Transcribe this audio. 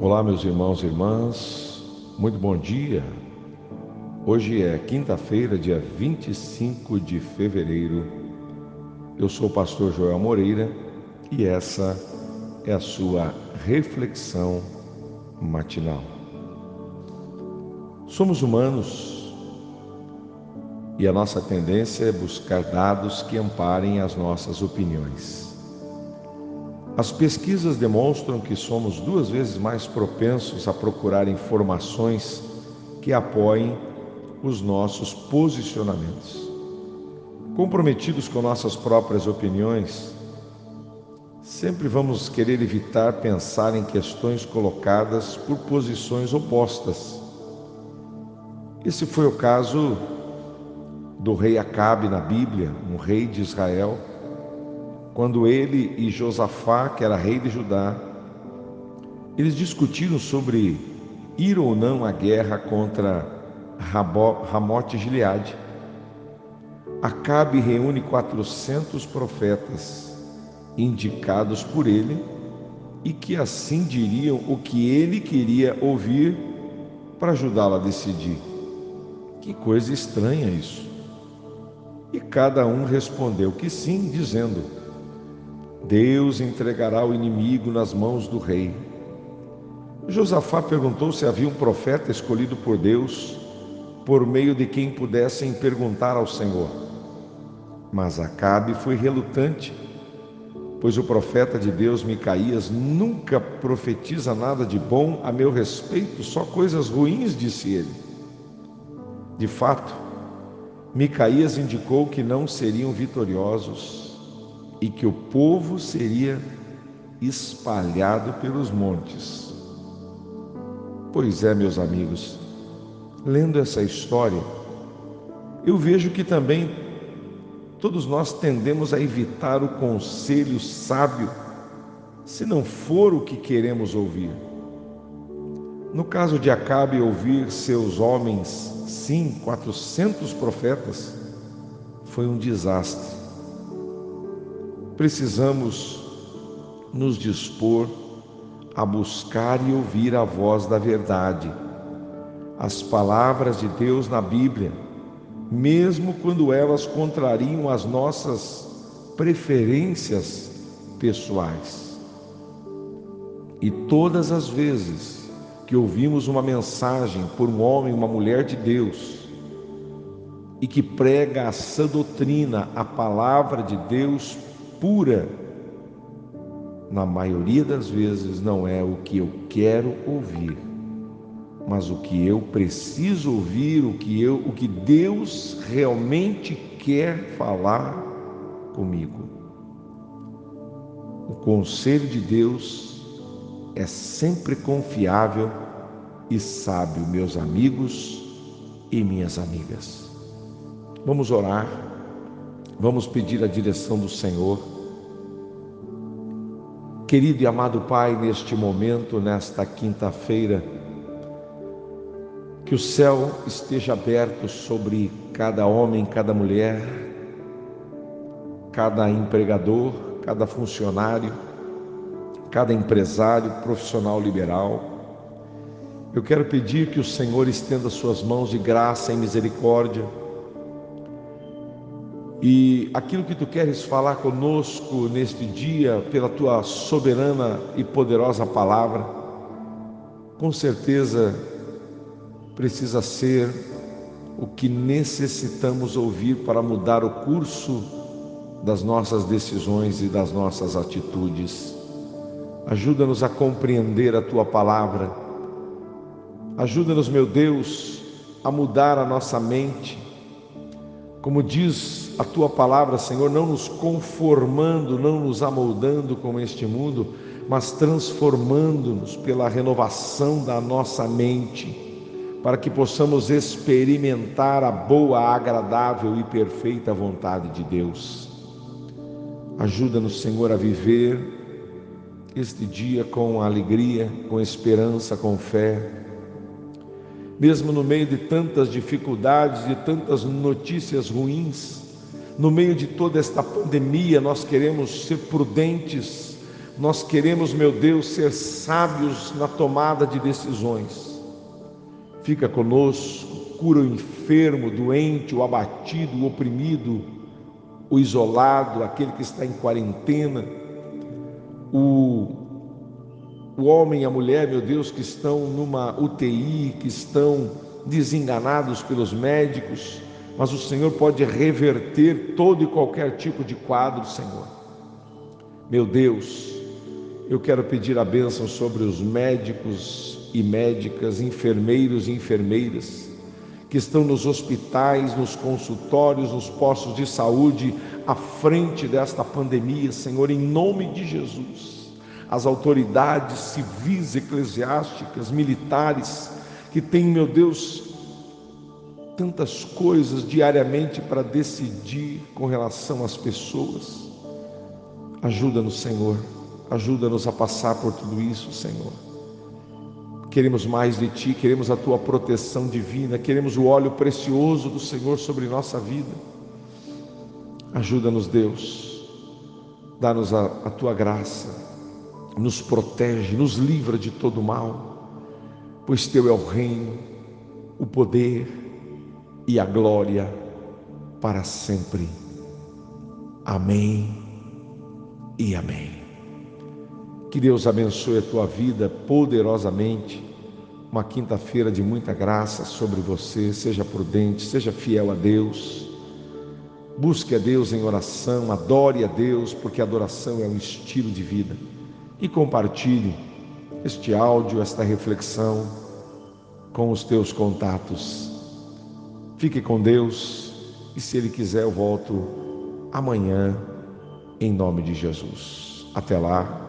Olá, meus irmãos e irmãs, muito bom dia. Hoje é quinta-feira, dia 25 de fevereiro. Eu sou o pastor Joel Moreira e essa é a sua reflexão matinal. Somos humanos e a nossa tendência é buscar dados que amparem as nossas opiniões. As pesquisas demonstram que somos duas vezes mais propensos a procurar informações que apoiem os nossos posicionamentos. Comprometidos com nossas próprias opiniões, sempre vamos querer evitar pensar em questões colocadas por posições opostas. Esse foi o caso do rei Acabe na Bíblia, um rei de Israel quando ele e Josafá, que era rei de Judá, eles discutiram sobre ir ou não à guerra contra Ramote Gileade. Acabe reúne 400 profetas indicados por ele e que assim diriam o que ele queria ouvir para ajudá-lo a decidir. Que coisa estranha isso. E cada um respondeu que sim, dizendo: Deus entregará o inimigo nas mãos do rei. Josafá perguntou se havia um profeta escolhido por Deus, por meio de quem pudessem perguntar ao Senhor. Mas Acabe foi relutante, pois o profeta de Deus Micaías nunca profetiza nada de bom a meu respeito, só coisas ruins, disse ele. De fato, Micaías indicou que não seriam vitoriosos e que o povo seria espalhado pelos montes. Pois é, meus amigos, lendo essa história, eu vejo que também todos nós tendemos a evitar o conselho sábio se não for o que queremos ouvir. No caso de Acabe ouvir seus homens, sim, 400 profetas, foi um desastre precisamos nos dispor a buscar e ouvir a voz da verdade, as palavras de Deus na Bíblia, mesmo quando elas contrariam as nossas preferências pessoais. E todas as vezes que ouvimos uma mensagem por um homem, uma mulher de Deus, e que prega a sã doutrina, a palavra de Deus pura, na maioria das vezes não é o que eu quero ouvir, mas o que eu preciso ouvir, o que eu, o que Deus realmente quer falar comigo. O conselho de Deus é sempre confiável e sábio, meus amigos e minhas amigas. Vamos orar Vamos pedir a direção do Senhor. Querido e amado Pai, neste momento, nesta quinta-feira, que o céu esteja aberto sobre cada homem, cada mulher, cada empregador, cada funcionário, cada empresário, profissional liberal. Eu quero pedir que o Senhor estenda suas mãos de graça e misericórdia e aquilo que tu queres falar conosco neste dia, pela tua soberana e poderosa palavra, com certeza precisa ser o que necessitamos ouvir para mudar o curso das nossas decisões e das nossas atitudes. Ajuda-nos a compreender a tua palavra. Ajuda-nos, meu Deus, a mudar a nossa mente como diz a tua palavra, Senhor, não nos conformando, não nos amoldando com este mundo, mas transformando-nos pela renovação da nossa mente, para que possamos experimentar a boa, agradável e perfeita vontade de Deus. Ajuda-nos, Senhor, a viver este dia com alegria, com esperança, com fé mesmo no meio de tantas dificuldades, de tantas notícias ruins, no meio de toda esta pandemia, nós queremos ser prudentes, Nós queremos, meu Deus, ser sábios na tomada de decisões. Fica conosco, cura o enfermo, doente, o abatido, o oprimido, o isolado, aquele que está em quarentena, o, o homem e a mulher, meu Deus, que estão numa UTI, que estão desenganados pelos médicos, mas o Senhor pode reverter todo e qualquer tipo de quadro, Senhor. Meu Deus, eu quero pedir a bênção sobre os médicos e médicas, enfermeiros e enfermeiras que estão nos hospitais, nos consultórios, nos postos de saúde, à frente desta pandemia, Senhor, em nome de Jesus. As autoridades civis, eclesiásticas, militares, que têm, meu Deus, tantas coisas diariamente para decidir com relação às pessoas. Ajuda-nos, Senhor, ajuda-nos a passar por tudo isso, Senhor. Queremos mais de Ti, queremos a Tua proteção divina, queremos o óleo precioso do Senhor sobre nossa vida. Ajuda-nos, Deus, dá-nos a, a Tua graça, nos protege, nos livra de todo mal, pois Teu é o reino, o poder, e a glória para sempre. Amém e amém. Que Deus abençoe a tua vida poderosamente. Uma quinta-feira de muita graça sobre você. Seja prudente, seja fiel a Deus. Busque a Deus em oração, adore a Deus, porque adoração é um estilo de vida. E compartilhe este áudio, esta reflexão com os teus contatos Fique com Deus e se Ele quiser eu volto amanhã em nome de Jesus. Até lá.